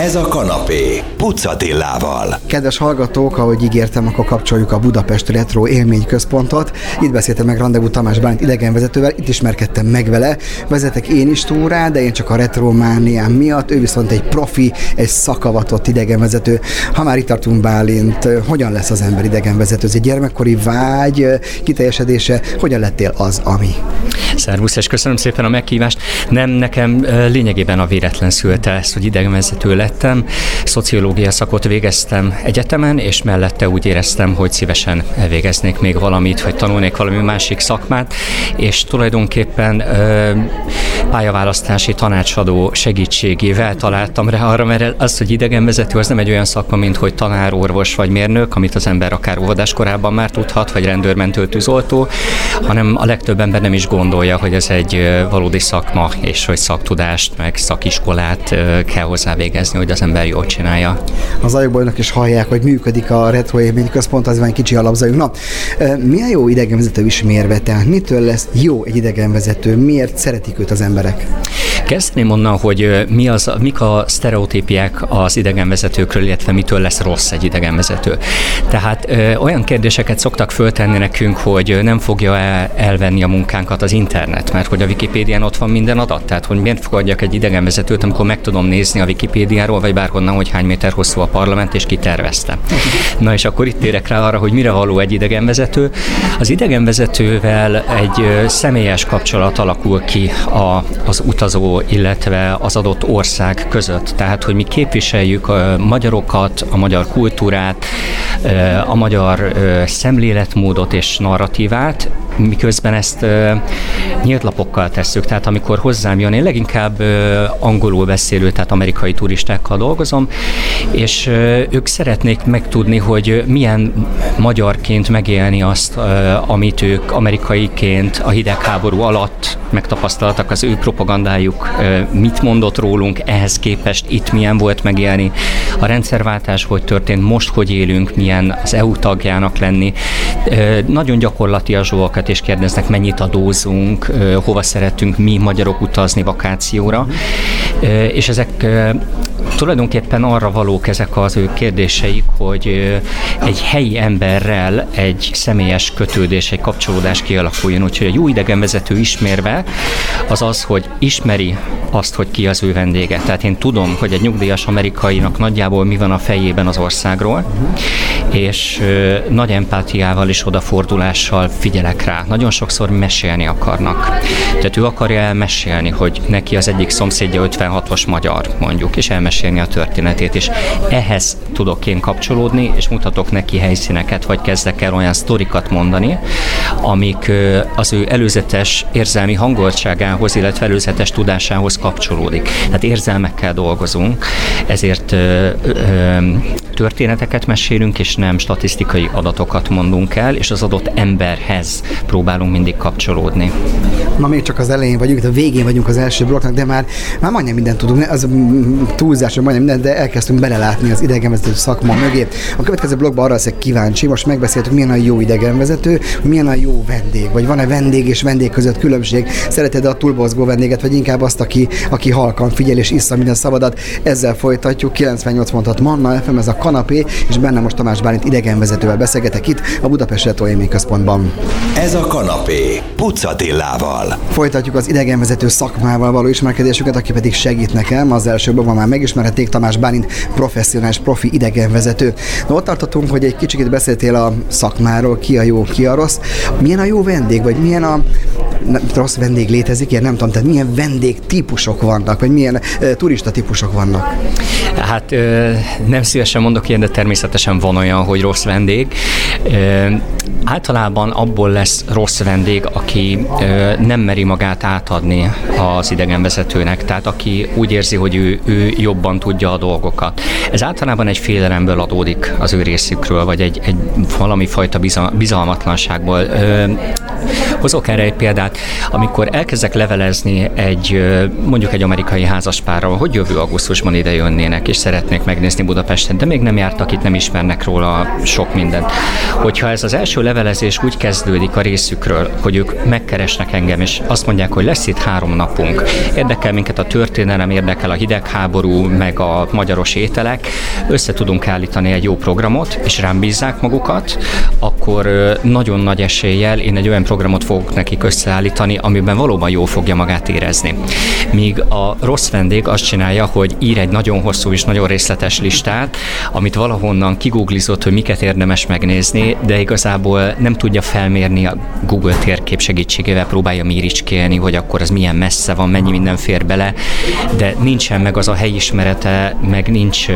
Ez a kanapé Pucatillával. Kedves hallgatók, ahogy ígértem, akkor kapcsoljuk a Budapest Retro Élményközpontot. Itt beszéltem meg Rendezvú Tamás Bálint idegenvezetővel, itt ismerkedtem meg vele. Vezetek én is túrá, de én csak a retromániám miatt, ő viszont egy profi, egy szakavatott idegenvezető. Ha már itt tartunk Bálint, hogyan lesz az ember idegenvezető? Ez egy gyermekkori vágy kiteljesedése, hogyan lettél az, ami? Szervusz, és köszönöm szépen a meghívást. Nem, nekem lényegében a véletlen szülte ezt, hogy idegenvezető lettem. Szociológia szakot végeztem egyetemen, és mellette úgy éreztem, hogy szívesen elvégeznék még valamit, vagy tanulnék valami másik szakmát, és tulajdonképpen pályaválasztási tanácsadó segítségével találtam rá arra, mert az, hogy idegenvezető, az nem egy olyan szakma, mint hogy tanár, orvos vagy mérnök, amit az ember akár óvodás korában már tudhat, vagy rendőrmentő, tűzoltó, hanem a legtöbb ember nem is gondolja, hogy ez egy valódi szakma, és hogy szaktudást, meg szakiskolát kell hozzá végezni, hogy az ember jól csinálja. Az ajokból is hallják, hogy működik a retro központ, az van kicsi alapzajunk. Na, milyen jó idegenvezető ismérve? Tehát mitől lesz jó egy idegenvezető? Miért szeretik őt az emberek? Kezdeném onnan, hogy mi az, mik a sztereotípiák az idegenvezetőkről, illetve mitől lesz rossz egy idegenvezető. Tehát ö, olyan kérdéseket szoktak föltenni nekünk, hogy nem fogja el, elvenni a munkánkat az internet, mert hogy a Wikipédián ott van minden adat, tehát hogy miért fogadjak egy idegenvezetőt, amikor meg tudom nézni a Wikipédiáról, vagy bárhonnan, hogy hány méter hosszú a parlament, és ki tervezte. Na és akkor itt érek rá arra, hogy mire való egy idegenvezető. Az idegenvezetővel egy személyes kapcsolat alakul ki a, az utazó illetve az adott ország között. Tehát, hogy mi képviseljük a magyarokat, a magyar kultúrát, a magyar szemléletmódot és narratívát, miközben ezt nyílt lapokkal tesszük. Tehát amikor hozzám jön, én leginkább angolul beszélő, tehát amerikai turistákkal dolgozom, és ők szeretnék megtudni, hogy milyen magyarként megélni azt, amit ők amerikaiként a hidegháború alatt megtapasztaltak, az ő propagandájuk mit mondott rólunk, ehhez képest itt milyen volt megélni, a rendszerváltás hogy történt, most hogy élünk, milyen az EU tagjának lenni. Nagyon gyakorlati a zsóakat, és kérdeznek, mennyit adózunk, hova szeretünk mi magyarok utazni vakációra, és ezek tulajdonképpen arra valók ezek az ő kérdéseik, hogy egy helyi emberrel egy személyes kötődés, egy kapcsolódás kialakuljon. Úgyhogy egy jó idegenvezető ismerve az az, hogy ismeri azt, hogy ki az ő vendége. Tehát én tudom, hogy egy nyugdíjas amerikainak nagyjából mi van a fejében az országról, és nagy empátiával és odafordulással figyelek rá. Nagyon sokszor mesélni akarnak. Tehát ő akarja elmesélni, hogy neki az egyik szomszédja 56-os magyar, mondjuk, és elmesélni a történetét, és ehhez tudok én kapcsolódni, és mutatok neki helyszíneket, vagy kezdek el olyan sztorikat mondani, amik az ő előzetes érzelmi hangoltságához, illetve előzetes tudásához kapcsolódik. Tehát érzelmekkel dolgozunk, ezért ö, ö, történeteket mesélünk, és nem statisztikai adatokat mondunk el, és az adott emberhez próbálunk mindig kapcsolódni. Ma még csak az elején vagyunk, a végén vagyunk az első blokknak, de már, már majdnem mindent tudunk, az túlzás, hogy majdnem mindent, de elkezdtünk belelátni az idegenvezető szakma mögé. A következő blogban arra leszek kíváncsi, most megbeszéltük, milyen a jó idegenvezető, milyen a jó vendég, vagy van-e vendég és vendég között különbség, szereted a túlbozgó vendéget, vagy inkább azt, aki, aki halkan figyel és issza minden szabadat. Ezzel folytatjuk, 98 mondhat Manna FM, ez a kanapé, és benne most Tamás Bálint idegenvezetővel beszélgetek itt a Budapest Retro Központban. Ez a kanapé Pucatillával. Folytatjuk az idegenvezető szakmával való ismerkedésüket, aki pedig segít nekem. Az első blogban már megismerhették Tamás Bálint, professzionális profi idegenvezető. Na, ott tartottunk, hogy egy kicsit beszéltél a szakmáról, ki a jó, ki a rossz. Milyen a jó vendég, vagy milyen a rossz vendég létezik, ilyen nem tudom, tehát milyen vendég típusok vannak, vagy milyen e, turista típusok vannak? Hát e, nem szívesen mondok ilyen, de természetesen van olyan, hogy rossz vendég. E, általában abból lesz rossz vendég, aki e, nem meri magát átadni az idegenvezetőnek, tehát aki úgy érzi, hogy ő, ő jobban tudja a dolgokat. Ez általában egy félelemből adódik az ő részükről, vagy egy, egy valami fajta bizalmatlanságból. Hozok erre egy példát, amikor elkezdek levelezni egy mondjuk egy amerikai házaspárral, hogy jövő augusztusban ide jönnének, és szeretnék megnézni Budapesten, de még nem jártak itt, nem ismernek róla sok mindent. Hogyha ez az első levelezés úgy kezdődik a részükről, hogy ők megkeresnek engem, és azt mondják, hogy lesz itt három napunk, érdekel minket a történelem, érdekel a hidegháború, meg a magyaros ételek, össze tudunk állítani egy jó programot, és rám bízzák magukat, akkor nagyon nagy eséllyel én egy olyan programot fogok nekik összeállítani, amiben valóban jó fogja magát érezni. Míg a rossz vendég azt csinálja, hogy ír egy nagyon hosszú és nagyon részletes listát, amit valahonnan kiguglizott, hogy miket érdemes megnézni, de igazából nem tudja felmérni a Google térkép segítségével, próbálja méricskélni, hogy akkor az milyen messze van, mennyi minden fér bele, de nincsen meg az a helyismerete, meg nincs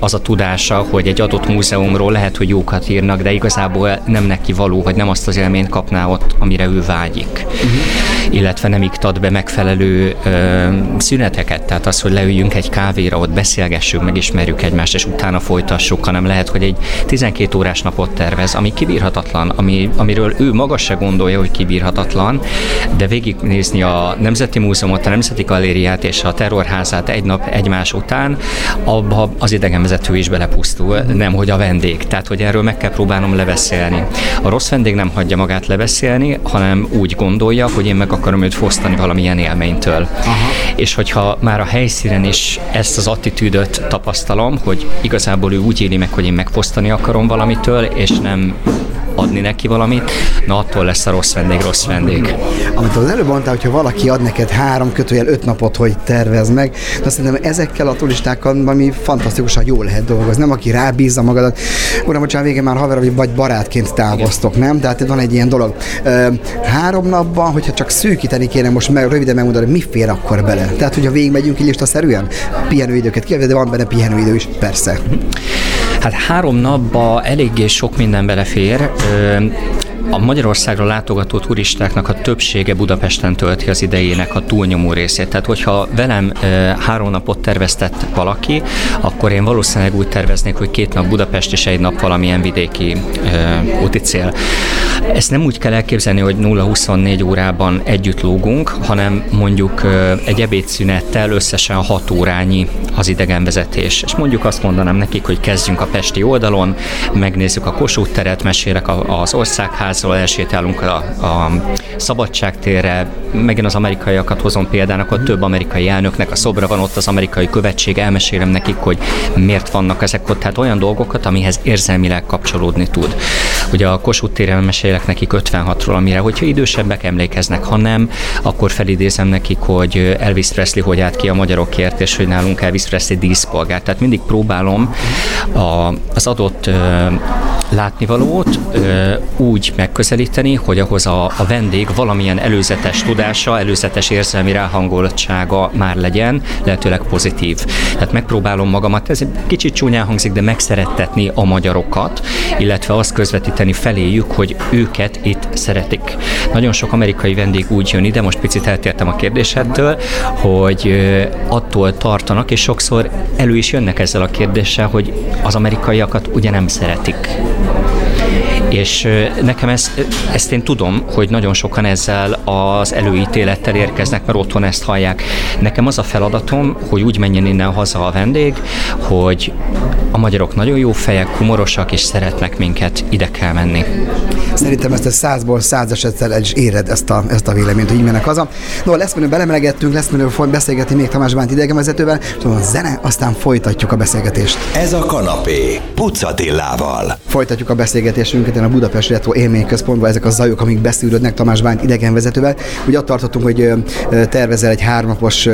az a tudása, hogy egy adott múzeumról lehet, hogy jókat írnak, de igazából nem neki való, hogy nem azt az élményt kapná ott, amire ő vágyik. Uh-huh. Illetve nem iktat be megfelelő ö, szüneteket, tehát az, hogy leüljünk egy kávéra, ott beszélgessünk, megismerjük egymást, és utána folytassuk, hanem lehet, hogy egy 12 órás napot tervez, ami kibírhatatlan, ami, amiről ő maga se gondolja, hogy kibírhatatlan, de végignézni a Nemzeti Múzeumot, a Nemzeti Galériát és a Terrorházát egy nap egymás után, abba az idegenvezető is belepusztul, nem hogy a vendég. Tehát, hogy erről meg kell próbálnom lebeszélni. A rossz vendég nem hagyja magát lebeszélni, hanem úgy gondolja, hogy én meg akarom őt fosztani valamilyen élménytől. Aha. És hogyha már a helyszínen is ezt az attitűdöt tapasztalom, hogy igazából ő úgy éli meg, hogy én megfosztani akarom valamitől, és nem adni neki valamit, na attól lesz a rossz vendég rossz vendég. Amit az előbb mondtál, hogyha valaki ad neked három kötőjel öt napot, hogy tervez meg, de szerintem ezekkel a turistákkal valami fantasztikusan jól lehet dolgozni. Nem aki rábízza magadat. Uram, bocsánat, végén már haver vagy barátként távoztok, nem? Tehát van egy ilyen dolog. Három napban, hogyha csak szűkíteni kéne most meg, röviden megmondani, mi fér akkor bele? Tehát, hogyha végigmegyünk így szerűen, pihenőidőket kérve, de van benne pihenőidő is, persze. Hát három napba eléggé sok minden belefér. A Magyarországra látogató turistáknak a többsége Budapesten tölti az idejének a túlnyomó részét. Tehát, hogyha velem e, három napot terveztett valaki, akkor én valószínűleg úgy terveznék, hogy két nap Budapest és egy nap valamilyen vidéki e, úti cél. Ezt nem úgy kell elképzelni, hogy 0-24 órában együtt lógunk, hanem mondjuk e, egy ebédszünettel összesen 6 órányi az idegenvezetés. És mondjuk azt mondanám nekik, hogy kezdjünk a Pesti oldalon, megnézzük a Kossuth teret, mesélek az országház házról elsétálunk a, a szabadságtérre, megint az amerikaiakat hozom példának, ott több amerikai elnöknek a szobra van, ott az amerikai követség, elmesélem nekik, hogy miért vannak ezek ott, tehát olyan dolgokat, amihez érzelmileg kapcsolódni tud. Ugye a Kossuth téren mesélek nekik 56-ról, amire, hogyha idősebbek emlékeznek, ha nem, akkor felidézem nekik, hogy Elvis Presley hogy állt ki a magyarokért, és hogy nálunk Elvis Presley díszpolgár. Tehát mindig próbálom a, az adott látnivalót ö, úgy megközelíteni, hogy ahhoz a, a vendég valamilyen előzetes tudása, előzetes érzelmi ráhangoltsága már legyen, lehetőleg pozitív. Tehát megpróbálom magamat, ez egy kicsit csúnyán hangzik, de megszerettetni a magyarokat, illetve azt közvetíteni feléjük, hogy őket itt szeretik. Nagyon sok amerikai vendég úgy jön ide, most picit eltértem a kérdésedtől, hogy attól tartanak, és sokszor elő is jönnek ezzel a kérdéssel, hogy az amerikaiakat ugye nem szeretik. És nekem ezt, ezt én tudom, hogy nagyon sokan ezzel az előítélettel érkeznek, mert otthon ezt hallják. Nekem az a feladatom, hogy úgy menjen innen haza a vendég, hogy a magyarok nagyon jó fejek, humorosak, és szeretnek minket, ide kell menni. Szerintem ezt a százból száz esettel el is éred ezt a, ezt a véleményt, hogy így mennek haza. No, lesz menő belemelegettünk, lesz menő beszélgetni még Tamás Bánt idegenvezetővel, szóval a zene, aztán folytatjuk a beszélgetést. Ez a kanapé, Pucatillával. Folytatjuk a beszélgetésünket a Budapest Retro Élményközpontban, ezek a zajok, amik beszűrődnek Tamás Bánt idegenvezetővel. Ugye ott tartottunk, hogy tervezel egy hárnapos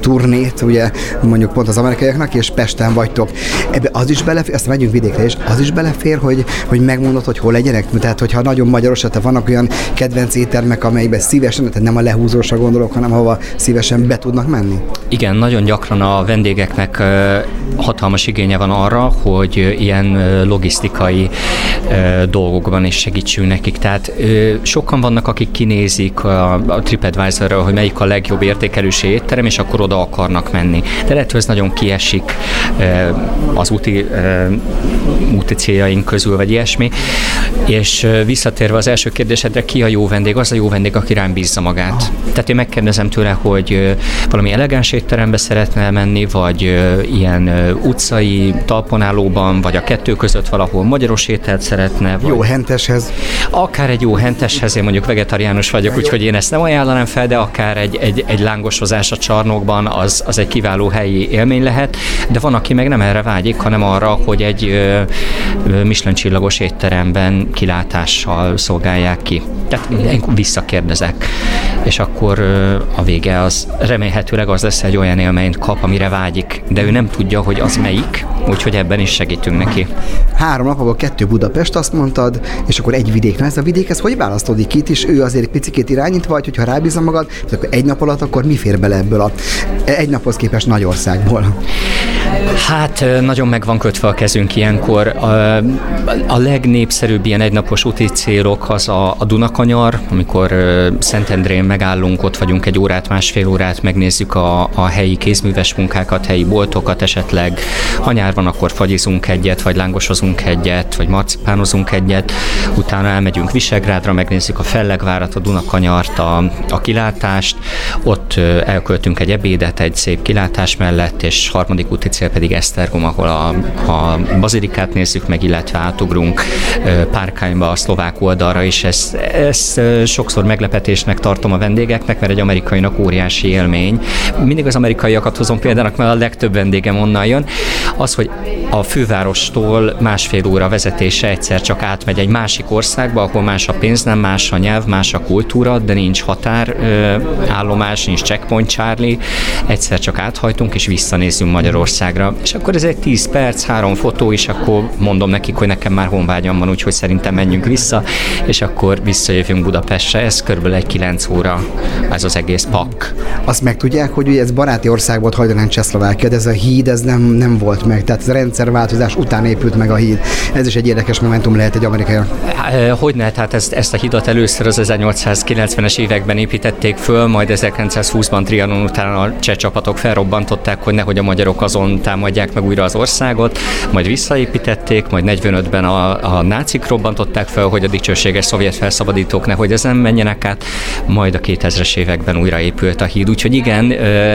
turnét, ugye mondjuk pont az amerikaiaknak, és Pesten vagytok. Ebbe az is belefér, azt megyünk vidékre, és az is belefér, hogy, hogy megmondod, hogy hol legyenek. Tehát, hogyha nagyon magyaros, tehát vannak olyan kedvenc éttermek, amelyben szívesen, tehát nem a lehúzósra gondolok, hanem ahova szívesen be tudnak menni. Igen, nagyon gyakran a vendégeknek hatalmas igénye van arra, hogy ilyen logisztikai dolgokban is segítsünk nekik. Tehát sokan vannak, akik kinézik a, a TripAdvisor-ról, hogy melyik a legjobb értékelősi étel, étterem, és akkor oda akarnak menni. De lehet, hogy ez nagyon kiesik az úti, úti céljaink közül, vagy ilyesmi. És visszatérve az első kérdésedre, ki a jó vendég? Az a jó vendég, aki rám bízza magát. Tehát én megkérdezem tőle, hogy valami elegáns étterembe szeretne menni, vagy ilyen utcai talponállóban, vagy a kettő között valahol magyaros ételt szeretne. Vagy jó henteshez. Akár egy jó henteshez, én mondjuk vegetariánus vagyok, úgyhogy én ezt nem ajánlanám fel, de akár egy, egy, egy lángosozás a csarnokban, az, az egy kiváló helyi élmény lehet, de van, aki meg nem erre vágyik, hanem arra, hogy egy Michelin csillagos étteremben kilátással szolgálják ki. Tehát én visszakérdezek, és akkor a vége az remélhetőleg az lesz egy olyan élményt kap, amire vágyik, de ő nem tudja, hogy az melyik, úgyhogy ebben is segítünk neki. Három nap, abban kettő Budapest, azt mondtad, és akkor egy vidék. Na ez a vidék, ez hogy választódik itt is? Ő azért egy picit irányít, vagy hogyha rábízom magad, akkor egy nap alatt, akkor mi fér bele ebből a egy naphoz képest nagy országból? Hát nagyon meg van kötve a kezünk ilyenkor. A, a legnépszerűbb ilyen egynapos úti célok az a, a Dunakanyar, amikor Szentendrén megállunk, ott vagyunk egy órát, másfél órát, megnézzük a, a helyi kézműves munkákat, helyi boltokat esetleg. Ha nyár van, akkor fagyizunk egyet, vagy lángosozunk egyet, vagy marcipánozunk egyet. Utána elmegyünk Visegrádra, megnézzük a Fellegvárat, a Dunakanyart, a, a kilátást. Ott elköltünk egy ebédet egy szép kilátás mellett, és harmadik úti pedig Esztergom, ahol a, a bazilikát nézzük meg, illetve átugrunk Párkányba, a szlovák oldalra, és ezt, ezt sokszor meglepetésnek tartom a vendégeknek, mert egy amerikainak óriási élmény. Mindig az amerikaiakat hozom példának, mert a legtöbb vendégem onnan jön. Az, hogy a fővárostól másfél óra vezetése egyszer csak átmegy egy másik országba, ahol más a pénz, nem más a nyelv, más a kultúra, de nincs határ állomás, nincs checkpoint Charlie, egyszer csak áthajtunk és visszanézzünk Magyarországra. És akkor ez egy 10 perc, három fotó, és akkor mondom nekik, hogy nekem már honvágyam van, úgyhogy szerintem menjünk vissza, és akkor visszajövünk Budapestre. Ez körülbelül egy 9 óra, ez az egész pak. Azt meg tudják, hogy ez baráti ország volt hajdanán Csehszlovákia, de ez a híd ez nem, nem volt meg. Tehát ez a rendszerváltozás után épült meg a híd. Ez is egy érdekes momentum lehet egy amerikai. Hogy ne, tehát ezt, ezt a hidat először az 1890-es években építették föl, majd 1920-ban Trianon után a cseh csapatok felrobbantották, hogy nehogy a magyarok azon támadják meg újra az országot, majd visszaépítették, majd 45-ben a, a nácik robbantották fel, hogy a dicsőséges szovjet felszabadítók nehogy ezen menjenek át, majd a 2000-es években újra épült a híd. Úgyhogy igen,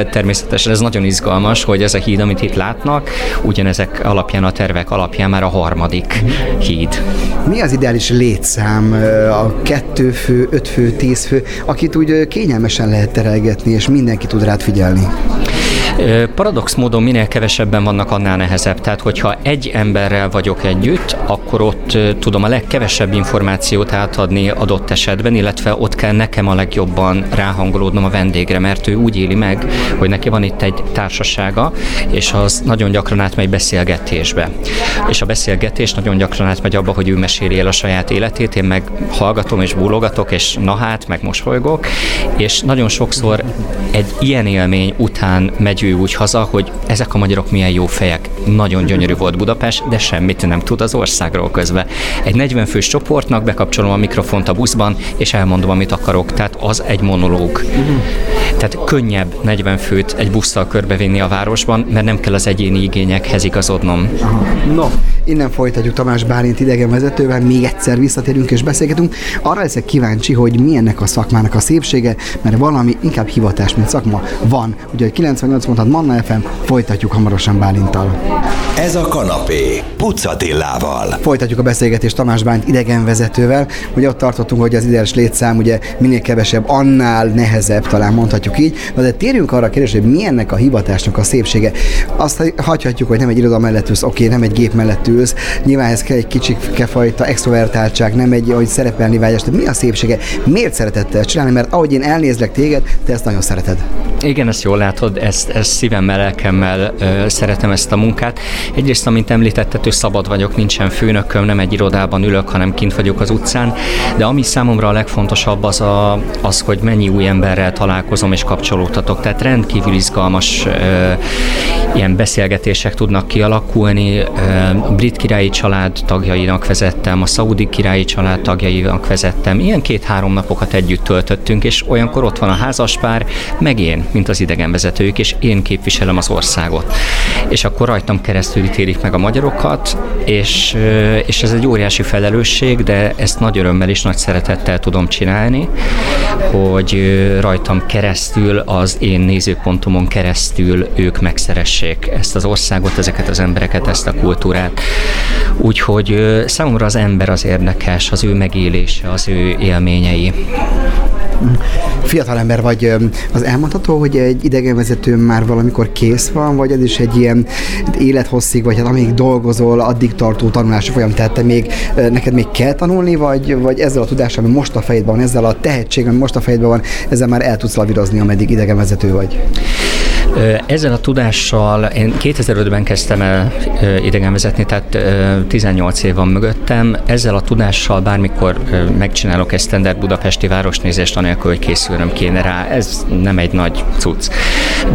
természetesen ez nagyon izgalmas, hogy ez a híd, amit itt látnak, ugyanezek alapján, a tervek alapján már a harmadik híd. Mi az ideális létszám? A kettő fő, öt fő, tíz fő, akit úgy kényelmesen lehet terelgetni, és mindenki tud rád figyelni? Paradox módon minél kevesebben vannak, annál nehezebb. Tehát, hogyha egy emberrel vagyok együtt, akkor ott tudom a legkevesebb információt átadni adott esetben, illetve ott kell nekem a legjobban ráhangolódnom a vendégre, mert ő úgy éli meg, hogy neki van itt egy társasága, és az nagyon gyakran átmegy beszélgetésbe. És a beszélgetés nagyon gyakran átmegy abba, hogy ő meséli el a saját életét, én meg hallgatom és búlogatok, és na hát, meg mosolygok, és nagyon sokszor egy ilyen élmény után megy ő úgy haza, hogy ezek a magyarok milyen jó fejek. Nagyon gyönyörű volt Budapest, de semmit nem tud az országról közben. Egy 40 fős csoportnak bekapcsolom a mikrofont a buszban, és elmondom, amit akarok. Tehát az egy monológ. Tehát könnyebb 40 főt egy busszal körbevinni a városban, mert nem kell az egyéni igényekhez igazodnom. No, innen folytatjuk Tamás Bálint idegenvezetővel, még egyszer visszatérünk és beszélgetünk. Arra leszek kíváncsi, hogy milyennek a szakmának a szépsége, mert valami inkább hivatás, mint szakma van. Ugye 98 mondtad Manna FM, folytatjuk hamarosan Bálintal. Ez a kanapé, Pucatillával. Folytatjuk a beszélgetést Tamás Bánt idegenvezetővel. Ugye ott tartottunk, hogy az ideális létszám ugye minél kevesebb, annál nehezebb, talán mondhatjuk így. Na de térjünk arra a kérdésre, hogy milyennek a hivatásnak a szépsége. Azt hagyhatjuk, hogy nem egy iroda mellett ülsz, oké, nem egy gép mellett ülsz. Nyilván ez kell egy kicsi fajta extrovertáltság, nem egy, hogy szerepelni vágyás. De mi a szépsége? Miért szeretettel csinálni? Mert ahogy én elnézlek téged, te ezt nagyon szereted. Igen, ezt jól látod, ezt, ezt szívemmel, lelkemmel ö, szeretem ezt a munkát. Egyrészt, amint említetted, hogy szabad vagyok, nincsen főnököm, nem egy irodában ülök, hanem kint vagyok az utcán, de ami számomra a legfontosabb az, a, az hogy mennyi új emberrel találkozom, és is kapcsolódhatok. Tehát rendkívül izgalmas ilyen beszélgetések tudnak kialakulni. A brit királyi család tagjainak vezettem, a szaudi királyi család tagjainak vezettem. Ilyen két-három napokat együtt töltöttünk, és olyankor ott van a házaspár, meg én, mint az idegenvezetők, és én képviselem az országot. És akkor rajtam keresztül ítélik meg a magyarokat, és, és ez egy óriási felelősség, de ezt nagy örömmel és nagy szeretettel tudom csinálni, hogy rajtam keresztül, az én nézőpontomon keresztül ők megszeressék ezt az országot, ezeket az embereket, ezt a kultúrát. Úgyhogy számomra az ember az érdekes, az ő megélése, az ő élményei. Fiatal ember vagy, az elmondható, hogy egy idegenvezető már valamikor kész van, vagy ez is egy ilyen élethosszig, vagy hát amíg dolgozol, addig tartó tanulási folyam, tehát te még, neked még kell tanulni, vagy, vagy ezzel a tudással, ami most a fejedben van, ezzel a tehetség, ami most a fejedben van, ezzel már el tudsz lavírozni, ameddig idegenvezető vagy? Ezzel a tudással én 2005-ben kezdtem el idegenvezetni, tehát 18 év van mögöttem. Ezzel a tudással bármikor megcsinálok egy standard budapesti városnézést, anélkül, hogy készülnöm kéne rá. Ez nem egy nagy cucc.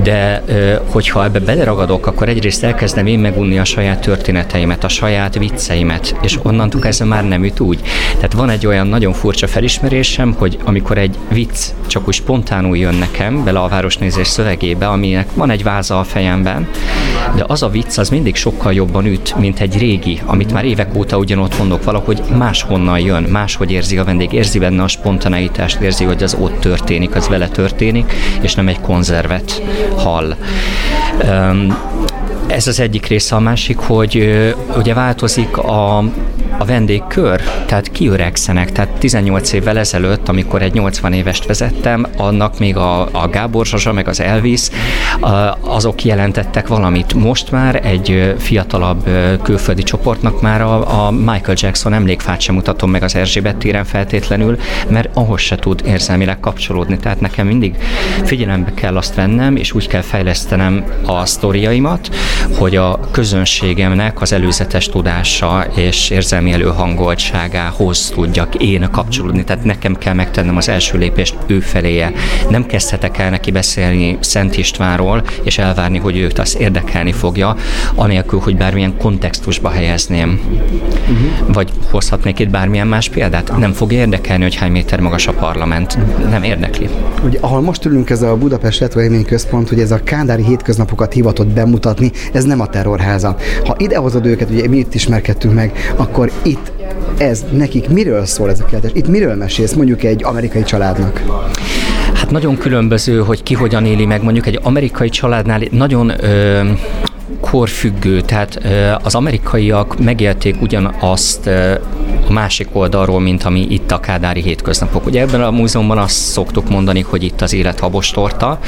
De hogyha ebbe beleragadok, akkor egyrészt elkezdem én megunni a saját történeteimet, a saját vicceimet, és onnantól kezdve már nem üt úgy. Tehát van egy olyan nagyon furcsa felismerésem, hogy amikor egy vicc csak úgy spontánul jön nekem bele a városnézés szövegébe, ami aminek van egy váza a fejemben, de az a vicc az mindig sokkal jobban üt, mint egy régi, amit már évek óta ugyanott mondok valahogy máshonnan jön, máshogy érzi a vendég, érzi benne a spontaneitást, érzi, hogy az ott történik, az vele történik, és nem egy konzervet hall. Um, ez az egyik része, a másik, hogy ugye változik a, a vendégkör, tehát kiöregszenek, tehát 18 évvel ezelőtt, amikor egy 80 évest vezettem, annak még a, a Gábor Zsazsa, meg az Elvis, azok jelentettek valamit. Most már egy fiatalabb külföldi csoportnak már a, a Michael Jackson emlékfát sem mutatom meg az Erzsébet téren feltétlenül, mert ahhoz se tud érzelmileg kapcsolódni. Tehát nekem mindig figyelembe kell azt vennem, és úgy kell fejlesztenem a sztoriaimat, hogy a közönségemnek az előzetes tudása és érzelmi előhangoltságához tudjak én kapcsolódni. Tehát nekem kell megtennem az első lépést ő feléje. Nem kezdhetek el neki beszélni Szent Istvánról, és elvárni, hogy őt az érdekelni fogja, anélkül, hogy bármilyen kontextusba helyezném. Uh-huh. Vagy hozhatnék itt bármilyen más példát? Nem fog érdekelni, hogy hány méter magas a parlament. Nem érdekli. Ugye, ahol most ülünk, ez a Budapest Retro Központ, hogy ez a Kádári hétköznapokat hivatott bemutatni, ez nem a terrorháza. Ha idehozod őket, ugye mi itt ismerkedtünk meg, akkor itt ez nekik miről szól ez a kiállítás? Itt miről mesélsz mondjuk egy amerikai családnak? Hát nagyon különböző, hogy ki hogyan éli meg. Mondjuk egy amerikai családnál nagyon ö, korfüggő, tehát az amerikaiak megélték ugyanazt a másik oldalról, mint ami itt a Kádári hétköznapok. Ugye ebben a múzeumban azt szoktuk mondani, hogy itt az élet habostorta,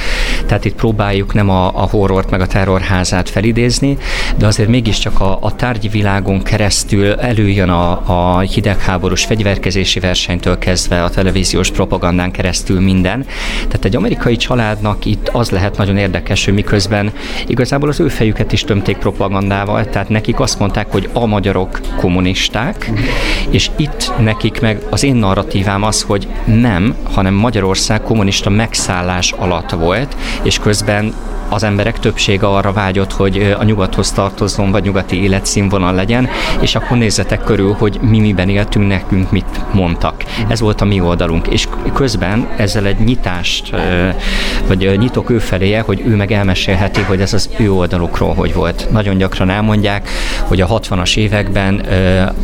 tehát itt próbáljuk nem a, a horrort meg a terrorházát felidézni, de azért mégiscsak a, a tárgyi világon keresztül előjön a, a hidegháborús fegyverkezési versenytől kezdve a televíziós propagandán keresztül minden. Tehát egy amerikai családnak itt az lehet nagyon érdekes, hogy miközben igazából az ő fejüket is tömték propagandával, tehát nekik azt mondták, hogy a magyarok kommunisták, és itt nekik meg az én narratívám az, hogy nem, hanem Magyarország kommunista megszállás alatt volt, és közben az emberek többsége arra vágyott, hogy a nyugathoz tartozzon, vagy nyugati életszínvonal legyen, és akkor nézzetek körül, hogy mi miben éltünk, nekünk mit mondtak. Ez volt a mi oldalunk. És közben ezzel egy nyitást, vagy nyitok ő feléje, hogy ő meg elmesélheti, hogy ez az ő oldalukról hogy volt. Nagyon gyakran elmondják, hogy a 60-as években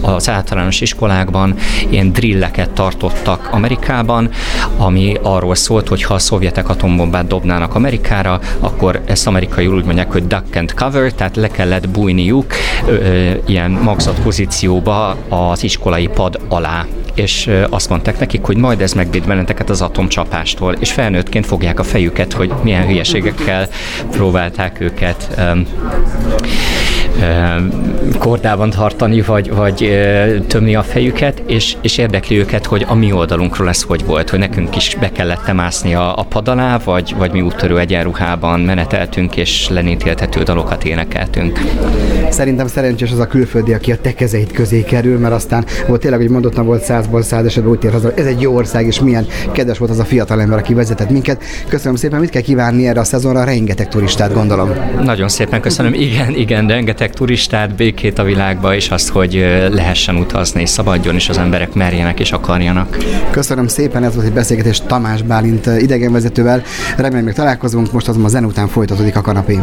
az általános iskolákban ilyen drilleket tartottak Amerikában, ami arról szólt, hogy ha a szovjetek atombombát dobnának Amerikára, akkor akkor ezt amerikai úgy mondják, hogy duck and cover, tehát le kellett bújniuk ö, ö, ilyen magzat pozícióba az iskolai pad alá. És azt mondták nekik, hogy majd ez megvéd benneteket az atomcsapástól, és felnőttként fogják a fejüket, hogy milyen hülyeségekkel próbálták őket kordában tartani, vagy, vagy tömni a fejüket, és, és érdekli őket, hogy a mi oldalunkról ez hogy volt, hogy nekünk is be kellett mászni a, a pad alá, vagy, vagy mi úttörő egyenruhában meneteltünk, és lenétéltető dalokat énekeltünk. Szerintem szerencsés az a külföldi, aki a te kezeit közé kerül, mert aztán volt tényleg, hogy mondottam, volt százból száz esetben úgy tér haza, ez egy jó ország, és milyen kedves volt az a fiatal ember, aki vezetett minket. Köszönöm szépen, mit kell kívánni erre a szezonra? Rengeteg turistát, gondolom. Nagyon szépen köszönöm. Igen, igen, rengeteg turistát, békét a világba, és azt, hogy lehessen utazni, és szabadjon, és az emberek merjenek és akarjanak. Köszönöm szépen, ez volt egy beszélgetés Tamás Bálint idegenvezetővel. Remélem, még találkozunk, most azonban a zen után folytatódik a kanapé.